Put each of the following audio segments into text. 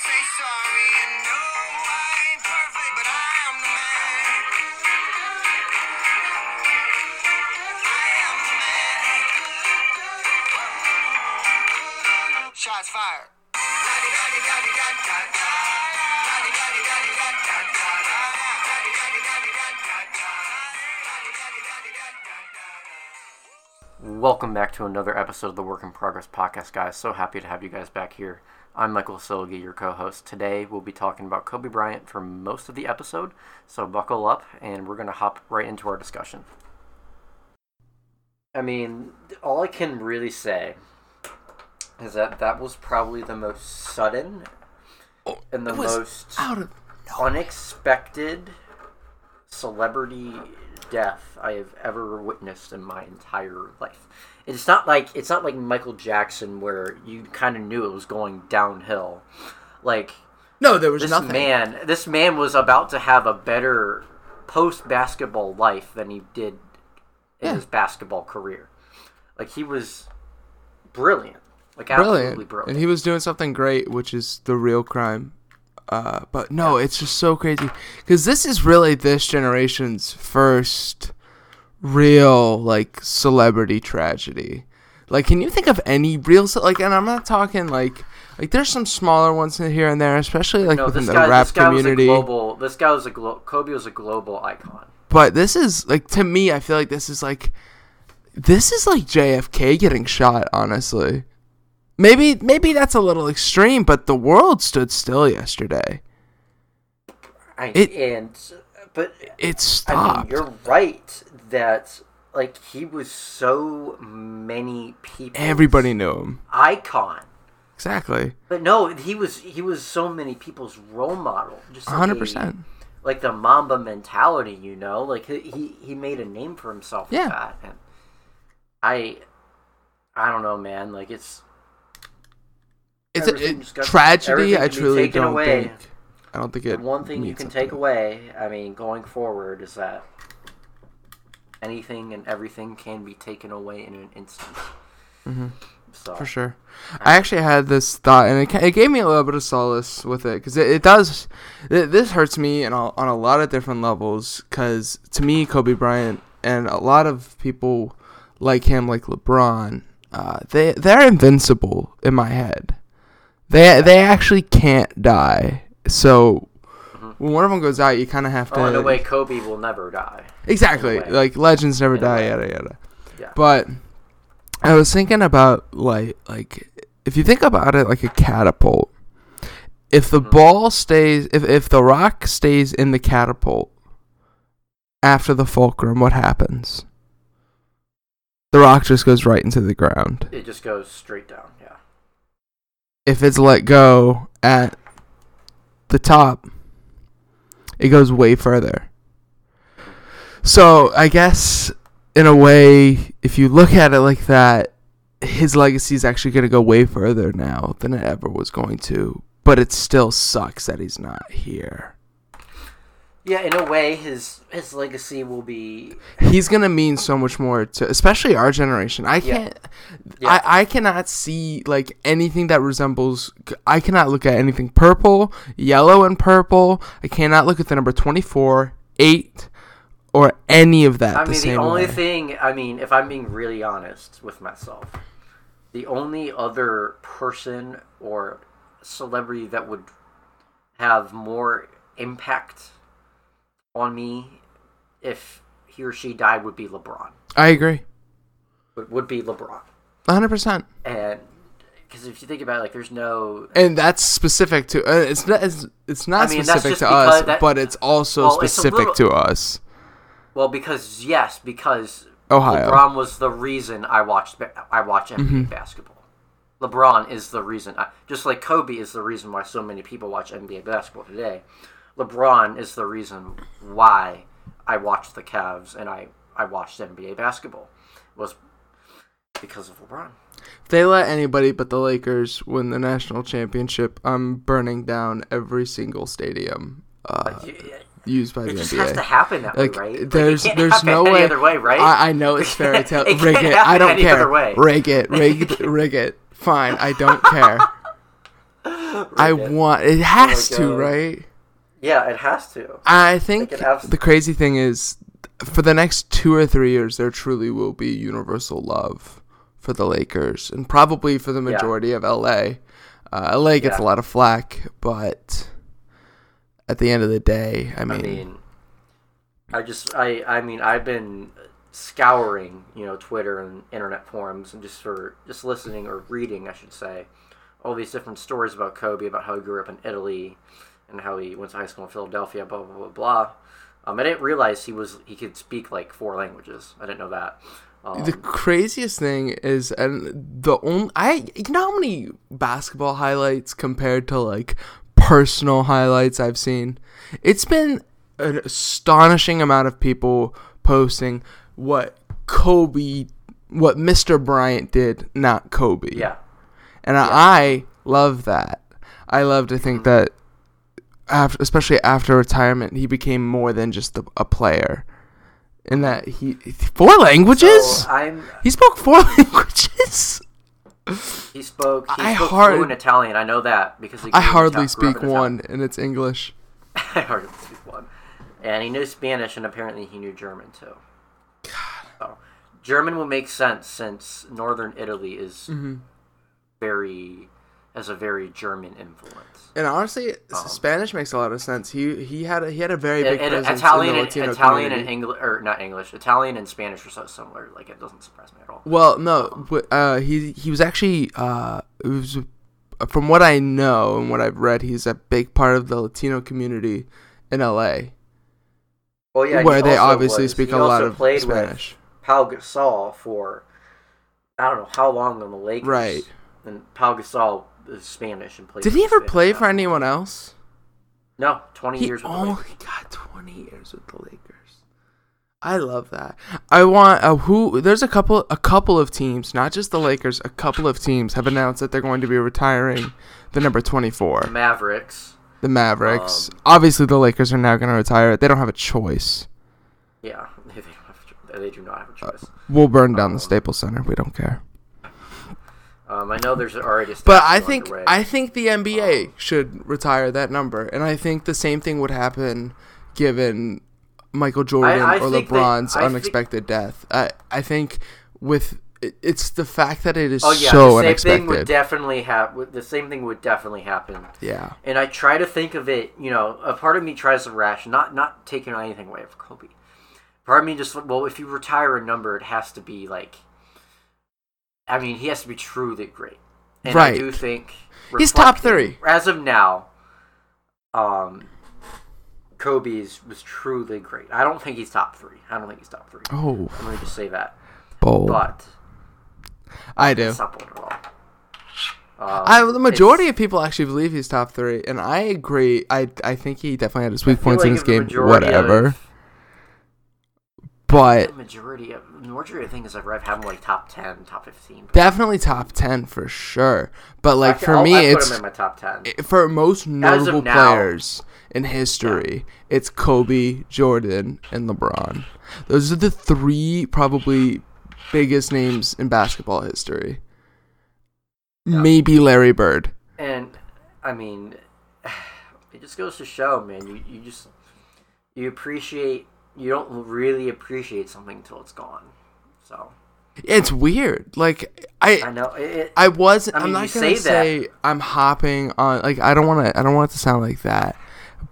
say sorry. Welcome back to another episode of the Work in Progress podcast, guys. So happy to have you guys back here. I'm Michael Silgi, your co host. Today we'll be talking about Kobe Bryant for most of the episode, so buckle up and we're going to hop right into our discussion. I mean, all I can really say is that that was probably the most sudden and the Oh, it was most out of unexpected celebrity death I have ever witnessed in my entire life. It's not like it's not like Michael Jackson where you kind of knew it was going downhill. Like no, there was this nothing. man, this man was about to have a better post basketball life than he did in Yeah. his basketball career. Like he was brilliant. Like absolutely brilliant. brilliant. and he was doing something great, which is the real crime. Uh, but no, it's just so crazy because this is really this generation's first real like celebrity tragedy. Like, can you think of any real like? And I'm not talking like like there's some smaller ones in here and there, especially like no, within the guy, rap this guy community. was a global. This guy was a glo- Kobe was a global icon. But this is like to me, I feel like this is like this is like JFK getting shot, honestly. Maybe maybe that's a little extreme, but the world stood still yesterday. I, It- and but It I mean, stopped. you're right that like he was so many people. Everybody knew him. icon. Exactly. But no, he was he was so many people's role model. Just hundred a- percent. Like the Mamba mentality, you know. Like he he, he made a name for himself Yeah. with that, and I I don't know, man. Like it's It's a tragedy. I truly don't away. think. I don't think the it. one thing you can take away. I mean, going forward, is that anything and everything can be taken away in an instant. Mm-hmm. So for sure. I actually had this thought, and it, it gave me a little bit of solace with it because it, it does. It, this hurts me in a, on a lot of different levels. Because to me, Kobe Bryant and a lot of people like him, like LeBron, uh, they they're invincible in my head. They they actually can't die. So when one of them goes out, you kind of have to. Mm-hmm. Oh, in a way, Kobe will never die. Exactly. in a way. Like legends never In die, yada yada. Yeah. But I was thinking about like like if you think about it like a catapult. If the Mm-hmm. ball stays if if the rock stays in the catapult after the fulcrum, what happens? The rock just goes right into the ground. It just goes straight down. Yeah. If it's let go at the top, it goes way further. So I guess in a way, if you look at it like that, his legacy is actually going to go way further now than it ever was going to. But it still sucks that he's not here. Yeah, in a way, his his legacy will be. He's going to mean so much more to, especially our generation. I can't, Yeah. I, I cannot see like anything that resembles. I cannot look at anything purple, yellow, and purple. I cannot look at the number twenty four, eight, or any of that. I the mean, the same only way. thing. I mean, if I'm being really honest with myself, the only other person or celebrity that would have more impact on me if he or she died would be LeBron. I agree, Would, would be LeBron, hundred percent. and because if you think about it, like, there's no And that's specific to. Uh, it's not. It's, it's not I mean, specific to us, that- but it's also Well, it's specific little- to us. Well, because yes, because Ohio. LeBron was the reason I watched I watch NBA Mm-hmm. basketball. LeBron is the reason, I, just like Kobe is the reason why so many people watch NBA basketball today. LeBron is the reason why I watched the Cavs and I I watched NBA basketball was because of LeBron. If they let anybody but the Lakers win the national championship, I'm burning down every single stadium. Uh, used by It the just NBA. has to happen that like way, right? Like, it there's can't there's no way. other way, right? I, I know it's fairy tale. It rig it. I don't any care. other way. Rig it. Rig rig it. Fine. I don't care. I want. It has to, right? Yeah, it has to. I think Like, abs- the crazy thing is, for the next two or three years, there truly will be universal love for the Lakers, and probably for the Yeah. majority of LA. Uh, LA gets Yeah. a lot of flack, but at the end of the day, I I mean, mean, I just, I, I mean, I've been scouring, you know, Twitter and internet forums, and just for just listening or reading, I should say, all these different stories about Kobe, about how he grew up in Italy, and how he went to high school in Philadelphia, blah blah blah blah. Um, I didn't realize he was he could speak like four languages. I didn't know that. Um, the craziest thing is, and the only I, you know how many basketball highlights compared to like personal highlights I've seen. It's been an astonishing amount of people posting what Kobe, what Mr. Bryant did, not Kobe. yeah, And I love that. I love to think that, after, especially after retirement, he became more than just a, a player. In that he four languages. so I'm. he spoke four languages. He spoke. He I spoke hard- fluent Italian. I know that because I hardly speak one, and it's English. I hardly speak one. And he knew Spanish, and apparently he knew German too. God. So, German will make sense since northern Italy is Mm-hmm. very has a very German influence. And honestly, s- Spanish makes a lot of sense. He he had a, he had a very big And, and presence Italian, in the Latino Italian and. English, or not English, Italian and Spanish are so similar. Like it doesn't surprise me at all. Well, no, but, uh, he he was actually uh, it was from what I know and what I've read, he's a big part of the Latino community in L.A. Well, yeah, where they obviously was- speak he a lot of Spanish. With Pau Gasol for I don't know how long on the Lakers. Right. And Pau Gasol Spanish and played. Did he ever Spanish play for anyone else? No, twenty He years with the only Lakers. got 20 years with the Lakers. I love that. I want a who there's a couple a couple of teams, not just the Lakers, a couple of teams have announced that they're going to be retiring the number 24, The Mavericks. the Mavericks. Um, Obviously the Lakers are now going to retire it. They don't have a choice. Yeah, they, don't have they do not have a choice. We'll burn down the Um, Staples Center. We don't care. Um, I know there's already. A But I think underway. I think the NBA Um, should retire that number, and I think the same thing would happen given Michael Jordan I or think that- LeBron's I think- unexpected death. I I think with it's the fact that it is Oh yeah, so the same thing would definitely happen. The same thing would definitely happen. yeah, And I try to think of it. You know, a part of me tries to ration, not not taking anything away from Kobe. Part of me just well, if you retire a number, it has to be like. I mean, he has to be truly great, and I do Right. think He's top three. as of now. Um, Kobe's was truly great. I don't think he's top three. I don't think he's top three. oh, Let me just say that. bold. But I do. it's not at all. Um, I, the majority of people actually believe he's top three, and I agree. I I think he definitely had his weak points in like his game, whatever. of- But the majority of the majority of things I've read have him like top ten, top fifteen. definitely top ten for sure. But like for I'll- me, I put it's him in my top ten. for most notable now- players in history, it's Kobe, Jordan, and LeBron. Those are the three probably biggest names in basketball history. Maybe Larry Bird. And I mean, it just goes to show, man. You you just you appreciate. You don't really appreciate something until it's gone. So It's weird. Like I I, know it. I was. I am mean, not gonna say say, that. I'm hopping on. Like I don't want to. I don't want it to sound like that.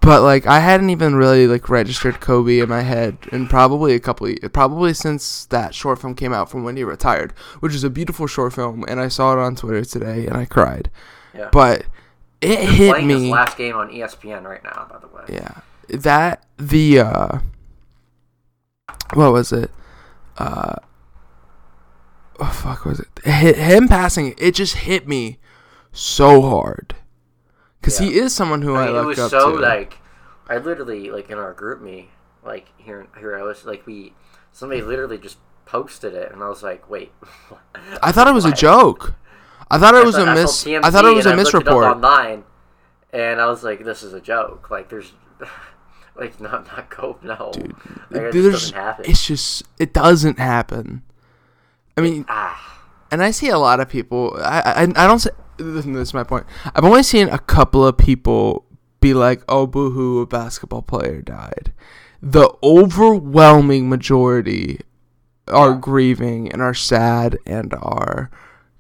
But like I hadn't even really like registered Kobe in my head, in probably a couple, of, probably since that short film came out from when he retired, which is a beautiful short film, and I saw it on Twitter today, and I cried. yeah. But it hit playing his me. last game on ESPN right now, by the way. Yeah, that the uh, what was it? Uh, oh fuck was it? Hit, him passing it just hit me so hard because he is someone who I, I mean, look was up so to. like I literally like in our group me like here here I was like we somebody literally just posted it and I was like wait I thought it was a joke. I thought it was I a I miss. I thought it was a and I looked it up misreport. online and I was like this is a joke like there's Like not not Kobe. No, Dude, like, there's doesn't happen. it's just it doesn't happen. I mean, ah, and I see a lot of people. I I, I don't say this is my point. I've only seen a couple of people be like, "Oh, boohoo, a basketball player died." The overwhelming majority are Yeah. grieving and are sad and are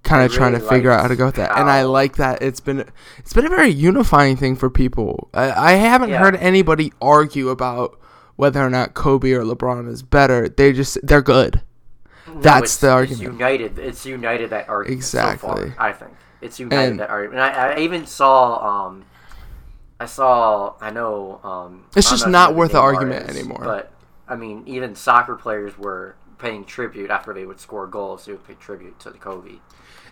kind of trying to figure out how to go with that. And I like that it's been it's been a very unifying thing for people. I, I haven't Yeah. heard anybody argue about whether or not Kobe or LeBron is better. They just they're good. no, that's the argument. It's united. It's united that argument so Exactly. far. I think it's united And- that argument. And I, I even saw. Um, I saw. I know. Um, It's just know not worth the argument anymore. But I mean, even soccer players were paying tribute after they would score goals. They would pay tribute to the Kobe.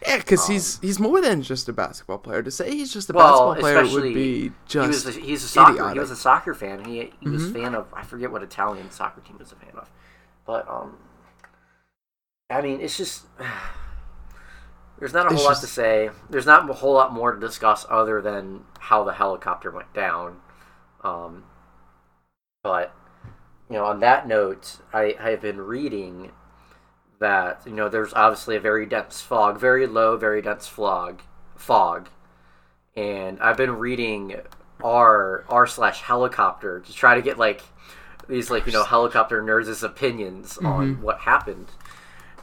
Yeah, because he's he's more than just a basketball player. To say he's just a Um, Well, basketball player would be he just was a, he's a soccer. He idiotic. Mm-hmm. was a soccer fan. He he was a fan of I forget what Italian soccer team was a fan of, but um, I mean it's just there's not a It's whole lot just- to say. There's not a whole lot more to discuss other than how the helicopter went down. Um, but you know, on that note, I I have been reading that you know there's obviously a very dense fog, very low, very dense fog, fog, and I've been reading r r slash helicopter to try to get like these like you know helicopter nerds' opinions on what happened,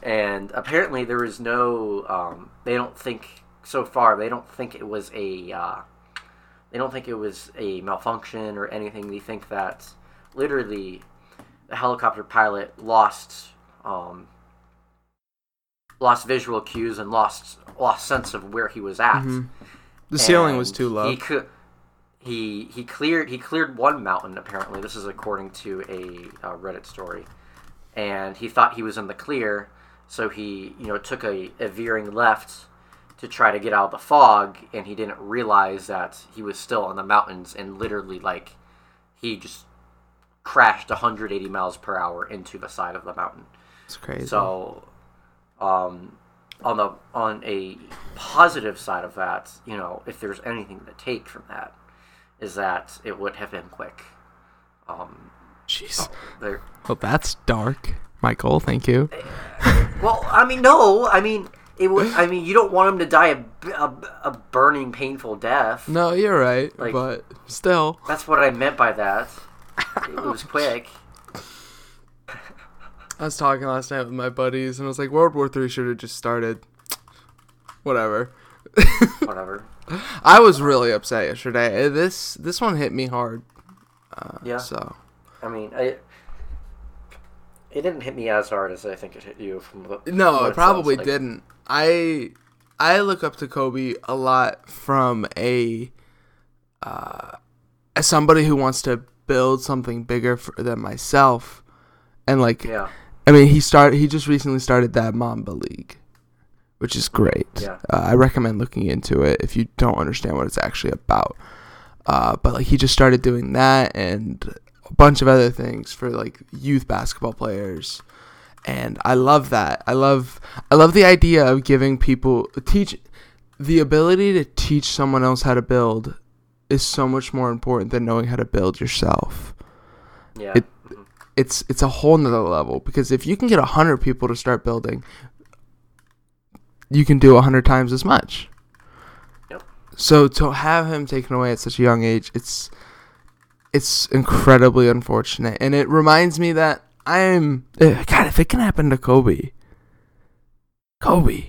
and apparently there was no um, they don't think so far they don't think it was a uh, they don't think it was a malfunction or anything. They think that literally the helicopter pilot lost um, lost visual cues and lost lost sense of where he was at. the ceiling was too low. He could. He he cleared he cleared one mountain apparently. This is according to a uh, Reddit story, and he thought he was in the clear, so he you know took a, a veering left to try to get out of the fog, and he didn't realize that he was still on the mountains, and literally like he just crashed 180 miles per hour into the side of the mountain. It's crazy. So, um, on the on a positive side of that, you know, if there's anything to take from that, is that it would have been quick. Um, Jeez. there. Well, that's dark, Michael. Thank you. Well, I mean, no, I mean, it would. I mean, you don't want him to die a, a, a burning, painful death. No, you're right, Like- but still. That's what I meant by that. It was quick. I was talking last night with my buddies, and I was like, World War Three should have just started. Whatever. Whatever. I was really upset yesterday. This this one hit me hard. Uh, Yeah. So I mean, I. It didn't hit me as hard as I think it hit you. From the, no, what it probably like. didn't. I I look up to Kobe a lot from a uh, as somebody who wants to build something bigger for, than myself, and like Yeah. I mean, he started. He just recently started that Mamba League, which is great. Yeah. Uh, I recommend looking into it if you don't understand what it's actually about. Uh, but like he just started doing that and a bunch of other things for like youth basketball players, and I love that. I love I love the idea of giving people teach the ability to teach someone else how to build is so much more important than knowing how to build yourself Yeah. It- it's it's a whole nother level because if you can get a hundred people to start building, you can do a hundred times as much. Yep. So to have him taken away at such a young age, it's it's incredibly unfortunate, and it reminds me that I'm eh, God. If it can happen to Kobe, Kobe,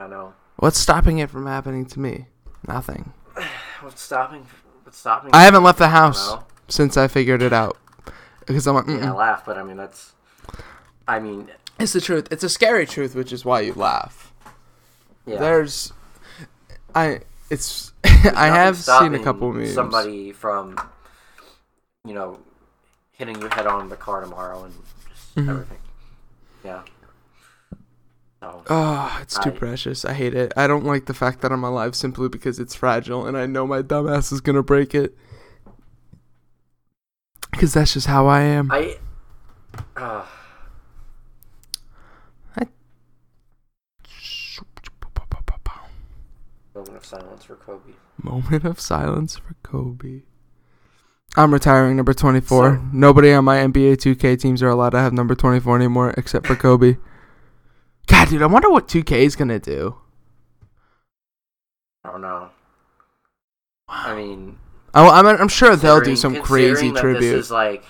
I know. what's stopping it from happening to me? Nothing. What's stopping? What's stopping? I haven't left the house since I figured it out because I'm like, Yeah, I laugh, but I mean that's. I mean, It's the truth. It's a scary truth, which is why you laugh. yeah. There's, I it's I have seen a couple memes. Somebody from, you know, hitting your head on the car tomorrow and just Mhm. everything. Yeah. So, Oh, it's too I- precious. I hate it. I don't like the fact that I'm alive simply because it's fragile, and I know my dumbass is gonna break it. Because that's just how I am. I. Uh, moment of silence for Kobe. Moment of silence for Kobe. I'm retiring number 24. So- Nobody on my NBA 2K teams are allowed to have number 24 anymore except for Kobe. God, dude, I wonder what 2K is gonna do. I don't know. I mean, I, I'm, I'm sure they'll do some crazy tribute. This is like,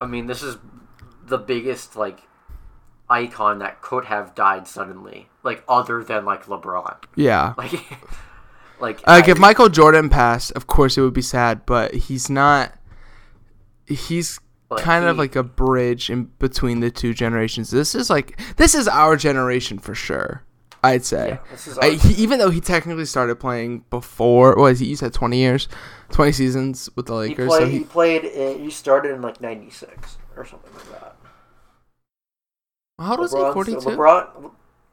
I mean, this is the biggest like icon that could have died suddenly, like other than like LeBron. yeah. Like, like, Like I- if Michael Jordan passed, of course it would be sad, but he's not. He's But kind of like a bridge in between the two generations. This is like this is our generation for sure. I'd say. Yeah, is I, he, even though he technically started playing before, what you said, twenty years, twenty seasons with the he Lakers. played. so he, he, played. In, he started in like '96 or something like that. how old was he? Forty-two. LeBron.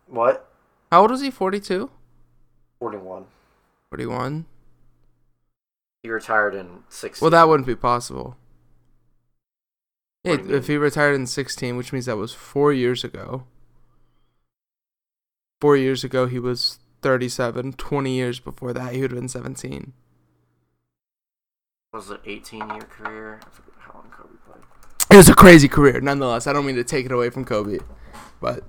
What? How old was he? Forty-two. 41. Forty-one. He retired in 16. Well, that wouldn't be possible. Yeah, if he retired in 16, which means that was four years ago. Four years ago, he was 37. 20 years before that, he would have been 17. was it 18 year career? I forget how long Kobe played. It was a crazy career, nonetheless. I don't mean to take it away from Kobe, but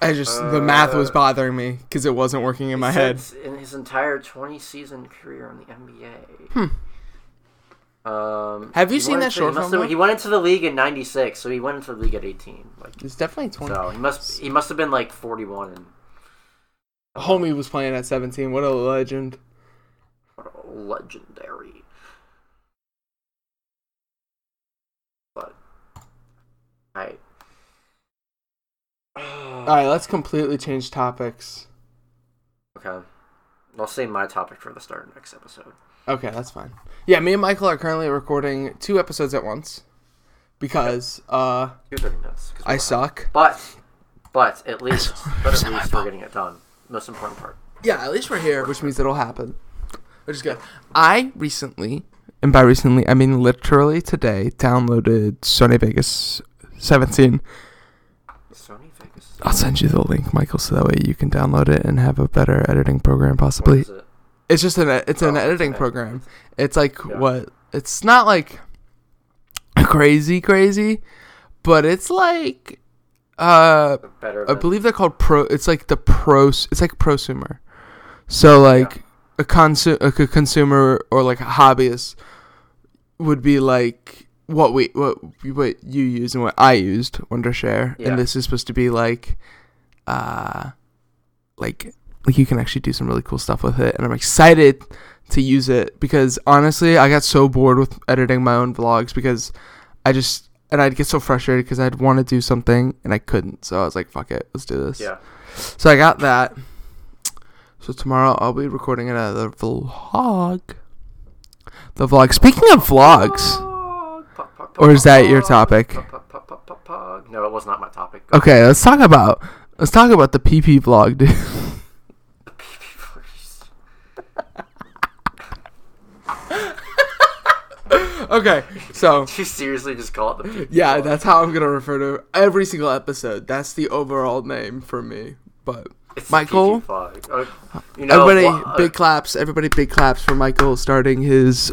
I just the math was Uh, bothering me because it wasn't working in my head. In his entire 20 season career in the NBA. Hmm. Um, Have you seen that short he film, have- He went into the league in '96, so he went into the league at 18. Like, It's definitely 20. so he must he must have been like 41. And, Homie was playing at 17. What a legend. what a legendary. But I. All right, let's completely change topics. Okay. I'll save my topic for the start of next episode. Okay, that's fine. Yeah, me and Michael are currently recording two episodes at once because uh Two thirty minutes. 'cause I we're- suck. But, but at least, but at least we're getting it done. Most important part. Yeah, at least we're here, which means it'll happen. Which is good. I recently, and by recently I mean literally today, downloaded Sony Vegas 17. Sony Vegas. I'll send you the link, Michael, so that way you can download it and have a better editing program, What possibly. is it? It's just an it's an Oh, editing okay. program. It's like Yeah. what? It's not like crazy crazy, but it's like uh Better. I believe they're called pro. It's like the pros. It's like prosumer. So like a consu- like a consumer or like a hobbyist would be like what we what what you use and what I used Wondershare, Yeah. and this is supposed to be like, uh, like like you can actually do some really cool stuff with it, and I'm excited to use it because honestly, I got so bored with editing my own vlogs because I just and I'd get so frustrated because I'd want to do something and I couldn't. So I was like, "Fuck it, let's do this." Yeah. So I got that. So tomorrow I'll be recording another vlog. The vlog. Speaking of vlogs, or is that your topic? No, it was not my topic. Okay, let's talk about let's talk about the PP vlog, dude. okay, so you seriously just call it the yeah, that's how I'm gonna refer to every single episode. That's the overall name for me. But It's Michael. Oh, you know, everybody, wha- uh, big claps! Everybody, big claps for Michael starting his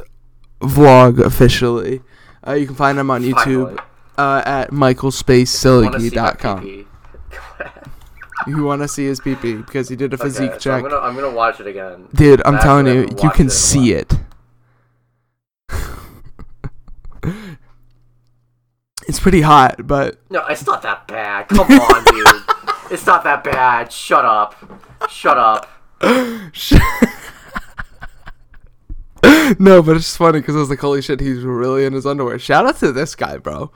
vlog officially. Uh, you can find him on YouTube uh, at Wanna see my michaelspacesiliggy.com. PP? Go ahead. You want to see his PP because he did a physique Okay, so I'm check. gonna I'm gonna watch it again. Dude, I'm telling you, you can see it. It's pretty hot, but No, it's not that bad. Come on, dude. It's not that bad. Shut up. Shut up. no, but it's just funny because I was like, holy shit, he's really in his underwear. Shout out to this guy, bro.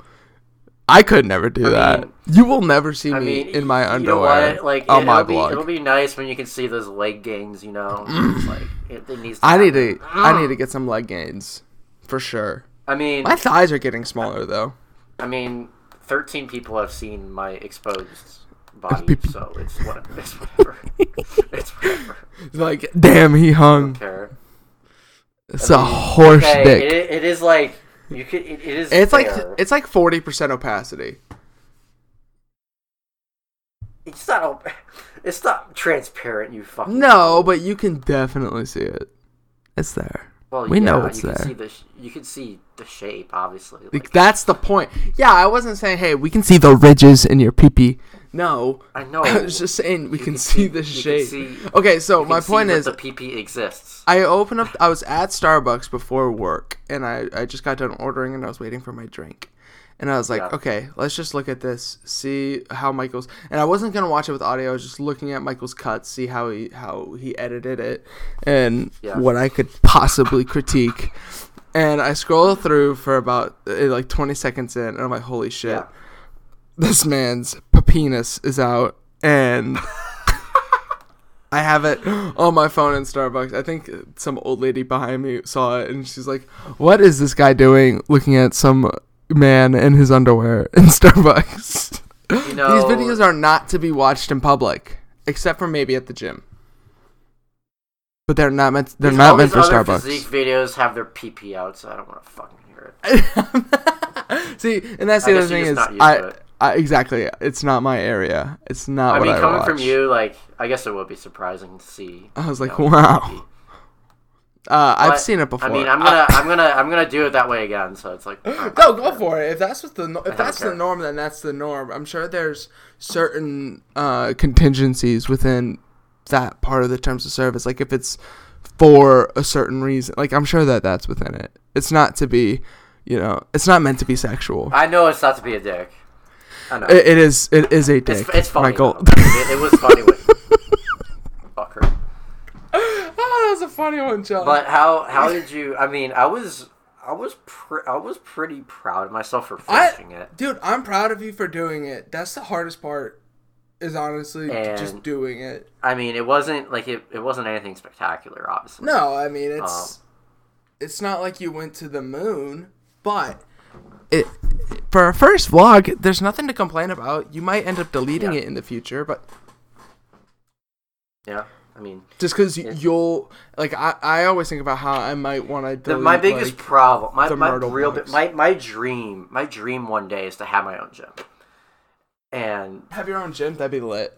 I could never do I that. mean- you will never see I me mean, in my you know underwear? Like on it, my will be vlog. it'll be nice when you can see those leg gains. You know, like it, it needs. I need to. I need to get some leg gains for sure. I mean, My thighs are getting smaller though. I mean, thirteen people have seen my exposed body, so it's whatever. It's whatever. it's whatever. Like, damn, he hung. care. It's I a mean, horse okay, dick. It, it is like you could. It, it is. it's like it's like forty percent opacity. It's not. op- It's not transparent. You fucking. No, but you can definitely see it. It's there. Well, We yeah, know it's you there. Can see the sh- you can see the shape, obviously. Like, that's the point. Yeah, I wasn't saying, hey, we can see the ridges in your pee No. I know. I was just saying we can, can see, see- the shape. see- okay, so my point that is, the PP exists. I opened up. I was at Starbucks before work, and I I just got done ordering, and I was waiting for my drink, and I was like, Yeah. okay, let's just look at this, see how Michael's. And I wasn't gonna watch it with audio. I was just looking at Michael's cuts, see how he how he edited it, and Yeah. what I could possibly critique. And I scroll through for about uh, like 20 seconds in, and I'm like, holy shit, Yeah. this man's penis is out, and. I have it on my phone in Starbucks. I think some old lady behind me saw it and she's like, "What is this guy doing looking at some man in his underwear in Starbucks?" You know, These videos are not to be watched in public, except for maybe at the gym. But they're not meant. They're not meant for other Starbucks. Physique videos have their PP out, so I don't want to fucking hear it. See, and that's the guess other thing is, just not used I. I exactly. It's not my area. It's not. I what mean, I coming from you, like, I guess it would be surprising to see. I was like, know, wow. Uh, I've But, seen it before. I mean, I'm gonna, I'm gonna, I'm gonna do it that way again. So it's like, No, go for it. If that's what the if that's the norm, then that's the norm. I'm sure there's certain uh, contingencies within that part of the terms of service. Like if it's for a certain reason, like I'm sure that that's within it. It's not to be, you know, it's not meant to be sexual. I know it's not to be a dick. I know. It, it is. It is a dick. it's, it's funny. Michael. It, it was funny with fucker. oh, that was a funny one, Jon. But how, how did you? I mean, I was, I was, pre- I was pretty proud of myself for I, finishing it. dude, I'm proud of you for doing it. That's the hardest part. Is honestly just doing it. I mean, it wasn't like it, it wasn't anything spectacular, obviously. No, I mean it's Um, it's not like you went to the moon, but it for a first vlog, there's nothing to complain about. You might end up deleting Yeah. it in the future, but Yeah. I mean, just because you'll like, I, I always think about how I might want to delete. my biggest like, problem, my, my real, vlogs. my my dream, my dream one day is to have my own gym, and have your own gym. That'd be lit.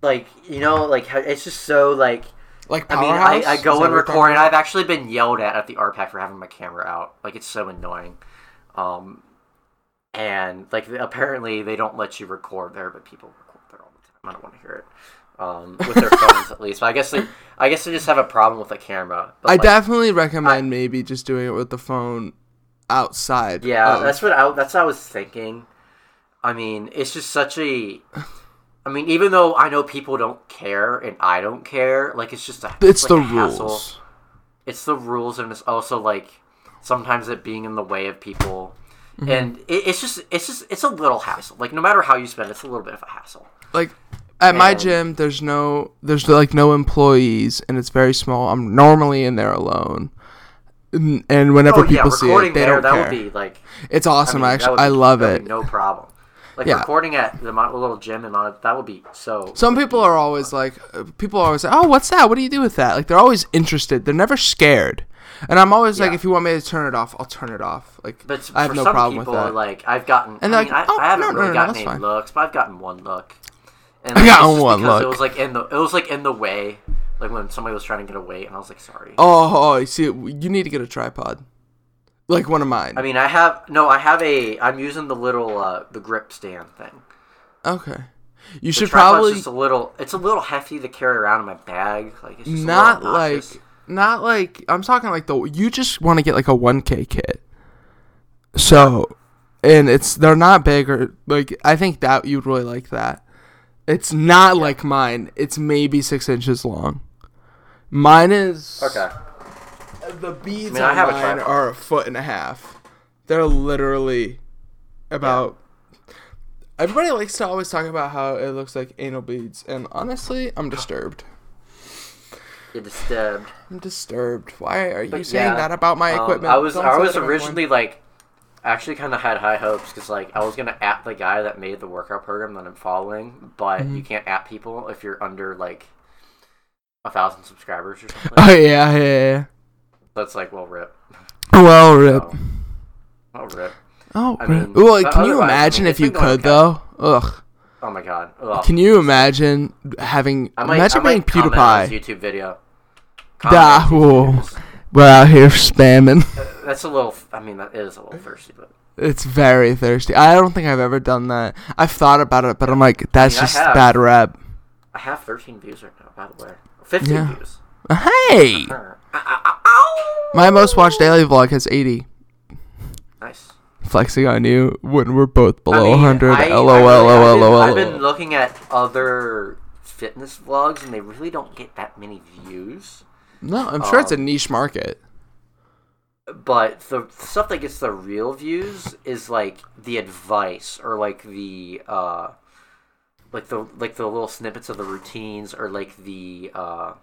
like you know, like it's just so like. Like I mean. I, I go and record, and I've actually been yelled at at the RPAC for having my camera out. Like it's so annoying. Um, and like apparently they don't let you record there, but people record there all the time. I don't want to hear it. Um, with their phones at least. But I guess they, I guess they just have a problem with the camera. But I like, definitely recommend maybe just doing it with the phone outside. Yeah, of- that's what I that's what I was thinking. I mean, it's just such a. I mean, even though I know people don't care and I don't care, like it's just a. it's like the a hassle. rules. It's the rules, and it's also like sometimes it being in the way of people, Mm-hmm. and it, it's just it's just it's a little hassle. Like no matter how you spend, it's a little bit of a hassle. like at my And- gym there's no there's like no employees and it's very small. I'm normally in there alone. And, and whenever Oh yeah, people see it they there don't that care. would be like it's I awesome. mean, that actually would i love it. no problem. Like Yeah. recording at the little gym and all, that would be so. some people are always like uh, people are always like oh what's that? What do you do with that? Like they're always interested. They're never scared. And i'm always like if you want me to turn it off i'll turn it off. Like But i have for no some problem people, with that. like I've gotten, And I, mean, like, I, "Oh, I haven't no, no, really no, gotten any fine." looks, but I've gotten one look. And I got one look. It was like in the, it was like in the way, like when somebody was trying to get away, and I was like, sorry. oh, oh you see you need to get a tripod like one of mine I mean, I have no, I have a, I'm using the little, uh, the grip stand thing. okay you The should probably just a little, it's a little hefty to carry around in my bag. Like it's just not a like not like I'm talking like the you just want to get like a 1k kit. So, and it's they're not big or like I think that you'd really like that. It's not like mine. It's maybe six inches long. Mine is Okay. The beads I mean, I on have mine tripod. are a foot and a half. They're literally about. Everybody likes to always talk about how it looks like anal beads, and honestly, I'm disturbed. You're disturbed. I'm disturbed. Why are you But saying yeah, that about my Um, equipment? I was Don't I was originally like I actually kind of had high hopes because like I was gonna at the guy that made the workout program that I'm following, but Mm-hmm. you can't at people if you're under like a thousand subscribers or something. Oh yeah, yeah, yeah. That's like well rip. Well, rip. So, well rip. Oh, I rip. mean, well, can you otherwise, I imagine mean, if you could though? Ugh. Oh my god. Ugh. Can you imagine having? I might, imagine I being PewDiePie. YouTube video. Da, Comment whoa. We're out here spamming. That's a little. I mean, that is a little thirsty, but It's very thirsty. I don't think I've ever done that. I've thought about it, but I'm like, that's I just have. bad rep. I have 13 views right now. By the way, 15 Yeah. views. Hey, ow. my most watched daily vlog has 80. Nice. Flexing on you when we're both below I mean, 100. I- I LOL, really- LOL, I've been- LOL. I've been looking at other fitness vlogs, and they really don't get that many views. No, I'm sure it's a Um, niche market. But the stuff that gets the real views is like the advice or like the uh, like the like the little snippets of the routines or like the uh,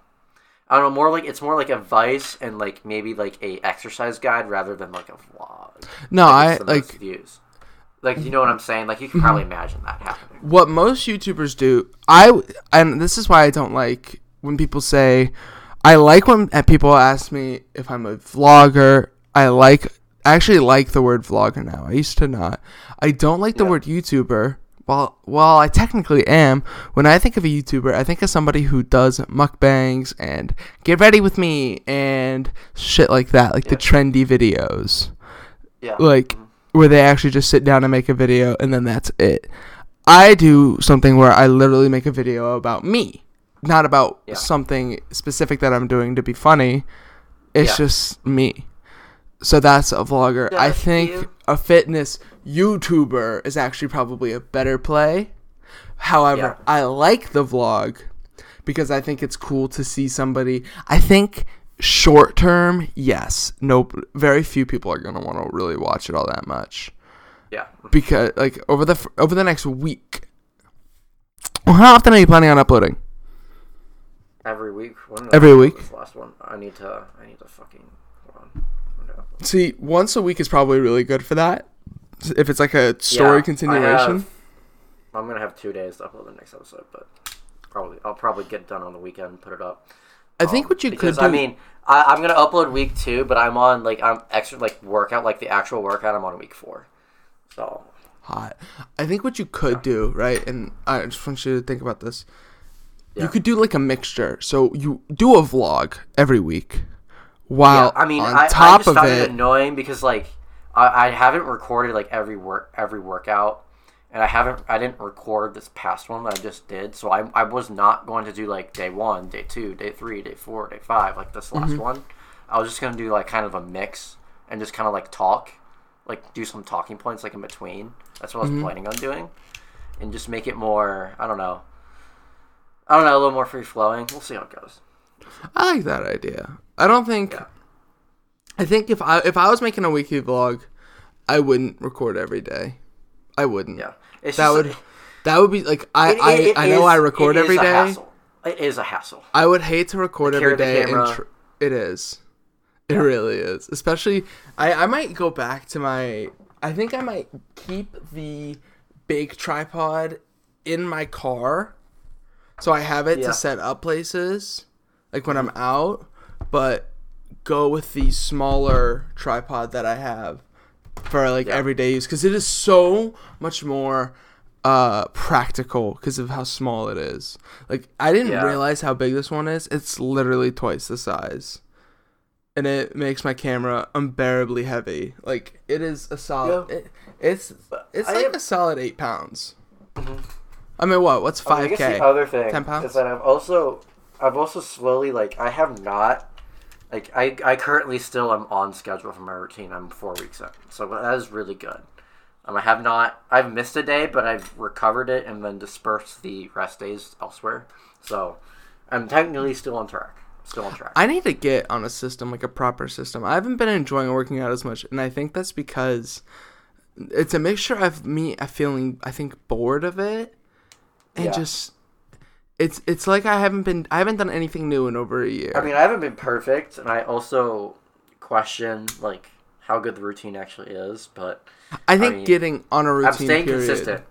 I don't know more like it's more like advice and like maybe like a exercise guide rather than like a vlog. No, I gets the most like Mm-hmm. views. Like you know what I'm saying? Like you can probably imagine that happening. what most YouTubers do. I and this is why I don't like when people say I like when people ask me if I'm a vlogger. I like I actually like the word vlogger now. I used to not. I don't like the Yeah. word YouTuber. While while I technically am, when I think of a YouTuber, I think of somebody who does mukbangs and get ready with me and shit like that, like the trendy videos Yeah. like mm-hmm. where they actually just sit down and make a video and then that's it. I do something where I literally make a video about me, not about Yeah. something specific that I'm doing to be funny. It's Yeah. just me. So that's a vlogger. I think you. a fitness YouTuber is actually probably a better play. However, Yeah. I like the vlog because I think it's cool to see somebody. I think short term, yes, nope. Very few people are gonna want to really watch it all that much Yeah. because, like, over the over the next week. Well, how often are you planning on uploading? Every week. Every week? This last one. I need to. I need to fucking. Hold on. I'm gonna upload. See, once a week is probably really good for that. If it's like a story Yeah, continuation. have- I'm gonna have two days to upload the next episode, but probably I'll probably get it done on the weekend and put it up. I think Um, what you because, could do. I mean, I, I'm gonna upload week two, but I'm on like I'm extra like workout like the actual workout. I'm on week four, so hot. I think what you could do, right? And I just want you to think about this. Yeah. You could do like a mixture. So you do a vlog every week, while yeah. I mean, on I, I just of found it, it annoying because like I, I haven't recorded like every work every workout, and I haven't I didn't record this past one that I just did, so I I was not going to do like day one, day two, day three, day four, day five like this last Mm-hmm. one. I was just gonna do like kind of a mix and just kind of like talk, like do some talking points like in between. That's what I was Mm-hmm. planning on doing, and just make it more I don't know. I don't know, a little more free flowing. We'll see how it goes. I like that idea. I don't think. Yeah. I think if I if I was making a weekly vlog, I wouldn't record every day. I wouldn't. Yeah, it's That just- would that would be like I It- I, it- it I know is- I record it is every a day. hassle. It is a hassle. I would hate to record every day. And tr- it is. It really is. Especially, I I might go back to my. I think I might keep the big tripod in my car, so I have it Yeah. to set up places, like when I'm out. But go with the smaller tripod that I have for like Yeah. everyday use because it is so much more uh practical because of how small it is like i didn't Yeah. realize how big this one is it's literally twice the size and it makes my camera unbearably heavy like it is a solid Yeah. it, it's it's I like have- a solid eight pounds i mean what what's I mean, I 5k guess the other thing 10 pounds? is that I've also I've also slowly like I have not like I I currently still am on schedule for my routine. I'm four weeks in, so that is really good. Um, I have not I've missed a day, but I've recovered it and then dispersed the rest days elsewhere. So I'm technically still on track. Still on track. I need to get on a system, like a proper system. I haven't been enjoying working out as much, and I think that's because it's a mixture of me uh, feeling, I think, bored of it, and Yeah. just it's it's like I haven't been, I haven't done anything new in over a year. I mean, I haven't been perfect, and I also question like how good the routine actually is. But I think mean, getting on a routine. I'm staying period, consistent.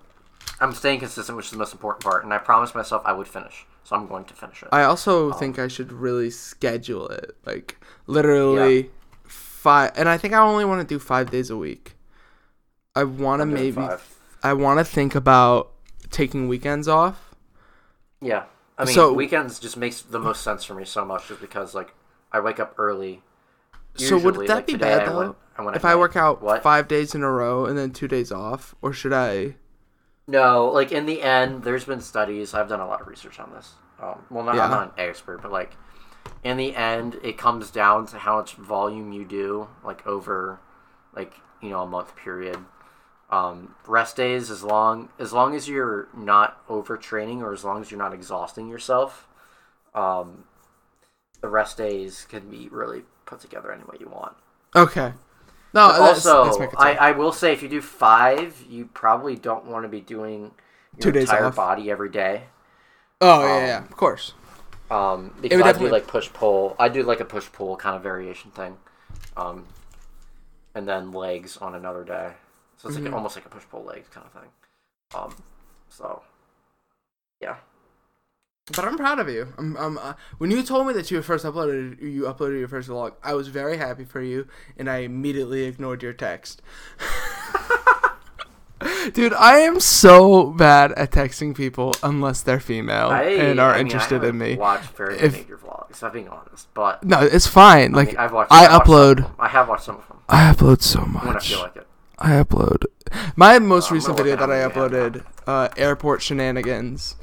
I'm staying consistent, which is the most important part, and I promised myself I would finish, so I'm going to finish it. I also Um, think I should really schedule it, like literally five. And I think I only want to do five days a week. I want to maybe, five. I want to think about taking weekends off. Yeah, I mean, So- weekends just makes the most sense for me so much, just because like I wake up early, So would that like be bad I though? went- I went if I work out What? five days in a row and then two days off, or should I? No, like in the end, there's been studies. I've done a lot of research on this. Um, well, not, Yeah. I'm not an expert, but like in the end, it comes down to how much volume you do, like over, like you know, a month period. Um, rest days, as long as long as you're not overtraining or as long as you're not exhausting yourself, um, the rest days can be really put together any way you want. Okay. No, But also, that's I. I will say if you do five, you probably don't want to be doing Two days entire off. body every day. oh yeah, um, yeah, of course. Um, because I do like push pull. I do like a push pull kind of variation thing, um, and then legs on another day. So it's Mm-hmm. like almost like a push pull legs kind of thing. Um, so yeah, But I'm proud of you. I'm, I'm, uh, when you told me that you first uploaded, you uploaded your first vlog, I was very happy for you, and I immediately ignored your text. Dude, I am so bad at texting people unless they're female I, and are I mean, interested I in me. Watch very If- many of your vlogs. I'm being honest, but No, it's fine. I Like mean, I've watched. I watched of upload, them. I have watched some of them I upload so when I much. feel like it. I upload. My most I'm recent video that I at how many I have uploaded, uh, airport shenanigans,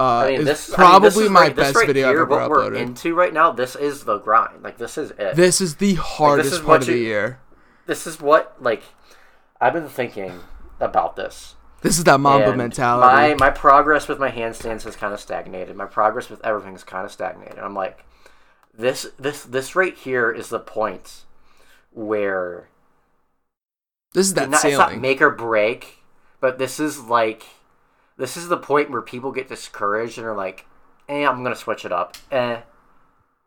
uh, I mean, is this probably I mean, this is my right, best this right video here, I've ever what we're uploaded. into right now. This is the grind. Like this is it. This is the hardest is part what of the year. this is what like I've been thinking about this. This is that Mamba And mentality. My my progress with my handstands has kind of stagnated. My progress with everything is kind of stagnated. I'm like, this this this right here is the point where this is that not, it's not make or break, but this is like this is the point where people get discouraged and are like, eh, I'm gonna switch it up. Eh,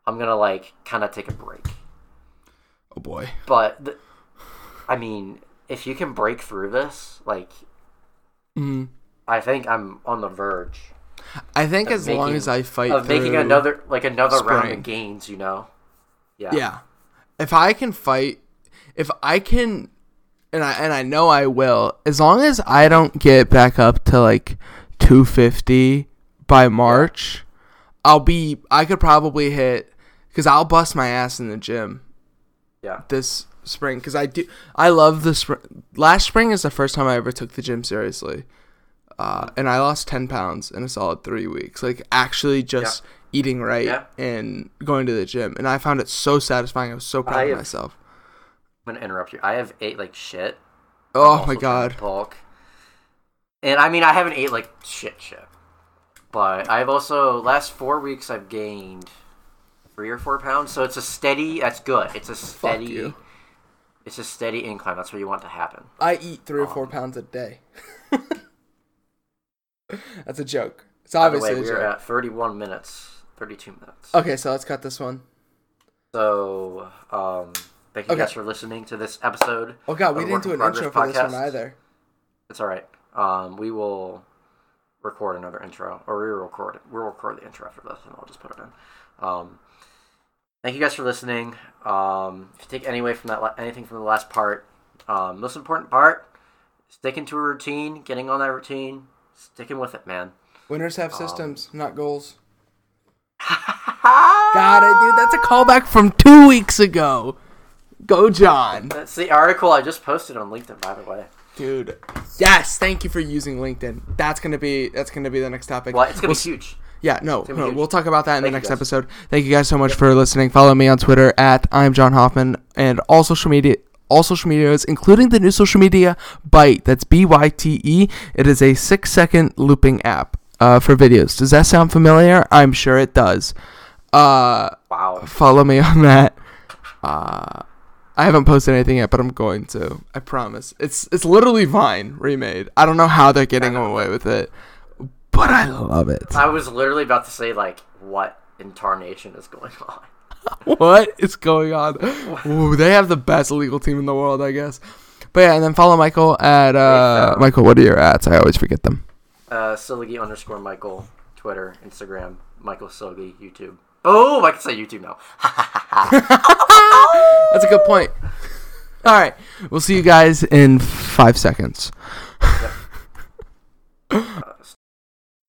I'm gonna like kind of take a break. oh boy. But the, I mean, if you can break through this, like Mhm. I think I'm on the verge I think as long as I fight of making another like another round of gains. You know? Yeah. Yeah. If I can fight, if I can, and I and I know I will, as long as I don't get back up to like 250 by March, I'll be. I could probably hit because I'll bust my ass in the gym Yeah. this spring because I do. I love the spring. Last spring is the first time I ever took the gym seriously, uh, and I lost 10 pounds in a solid three weeks. Like actually just eating right Yeah. and going to the gym, and I found it so satisfying. I was so proud I of myself. I'm gonna interrupt you. I have ate like shit. Oh my god. Bulk. And I mean, I haven't ate like shit, shit. But I've also last four weeks I've gained three or four pounds. So it's a steady. That's good. It's a steady. It's a steady incline. That's what you want to happen. I eat three or Um, four pounds a day. That's a joke. It's obviously way, a we're at 31 minutes, 32 minutes. Okay, so let's cut this one. So, um, thank you Okay. guys for listening to this episode. Oh god, we didn't do an in intro for this one either. It's all right. Um, we will record another intro, or we record we'll record the intro after this, and I'll just put it in. Um, thank you guys for listening. Um, if you take any away from that, anything from the last part, um, most important part, sticking to a routine, getting on that routine, sticking with it, man. Winners have Um, systems, not goals. Got it, dude. That's a callback from two weeks ago. Go, Jon. That's the article I just posted on LinkedIn, by the way. Dude. Yes, thank you for using LinkedIn. That's gonna be that's gonna be the next topic. Well, it's gonna We'll be huge. Yeah, no, no huge. we'll talk about that in Thank the next episode. Thank you guys so much for listening. Follow me on Twitter at I'm Jon Hoffman and all social media all social medias, including the new social media Byte. That's B Y T E. It is a six second looping app uh, for videos. Does that sound familiar? I'm sure it does. Uh, Wow. follow me on that. Uh, I haven't posted anything yet, but I'm going to. I promise. It's it's literally Vine remade. I don't know how they're getting away with it, but I love it. I was literally about to say like, what in tarnation is going on? what is going on? Ooh, they have the best legal team in the world, I guess. But yeah, and then follow Michael at uh, Michael. What are your ads? I always forget them. Uh, Silgi underscore Michael, Twitter, Instagram, Michael Silgi, YouTube. Oh, I can say YouTube now. That's a good point. All right, we'll see you guys in five seconds. Uh,